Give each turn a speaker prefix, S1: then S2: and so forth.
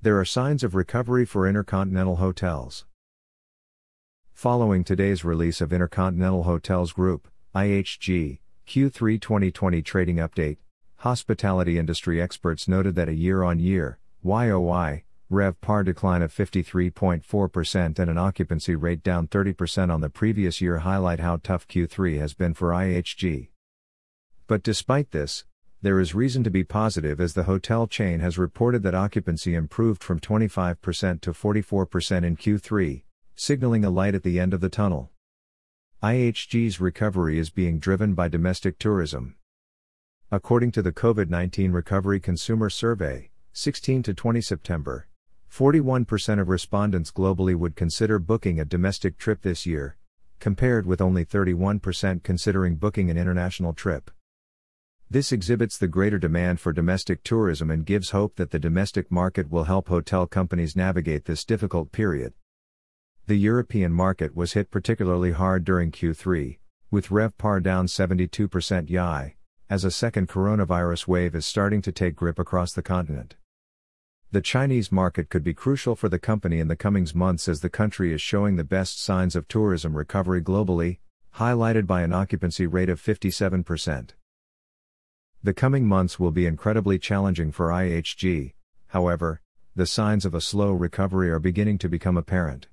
S1: There are signs of recovery for Intercontinental Hotels. Following today's release of Intercontinental Hotels Group, IHG, Q3 2020 trading update, hospitality industry experts noted that a year on year, YOY, RevPAR decline of 53.4% and an occupancy rate down 30% on the previous year highlight how tough Q3 has been for IHG. But despite this, there is reason to be positive as the hotel chain has reported that occupancy improved from 25% to 44% in Q3, signaling a light at the end of the tunnel. IHG's recovery is being driven by domestic tourism. According to the COVID 19 Recovery Consumer Survey, 16 to 20 September, 41% of respondents globally would consider booking a domestic trip this year, compared with only 31% considering booking an international trip. This exhibits the greater demand for domestic tourism and gives hope that the domestic market will help hotel companies navigate this difficult period. The European market was hit particularly hard during Q3, with RevPAR down 72% YOY, as a second coronavirus wave is starting to take grip across the continent. The Chinese market could be crucial for the company in the coming months as the country is showing the best signs of tourism recovery globally, highlighted by an occupancy rate of 57%. The coming months will be incredibly challenging for IHG, however, the signs of a slow recovery are beginning to become apparent.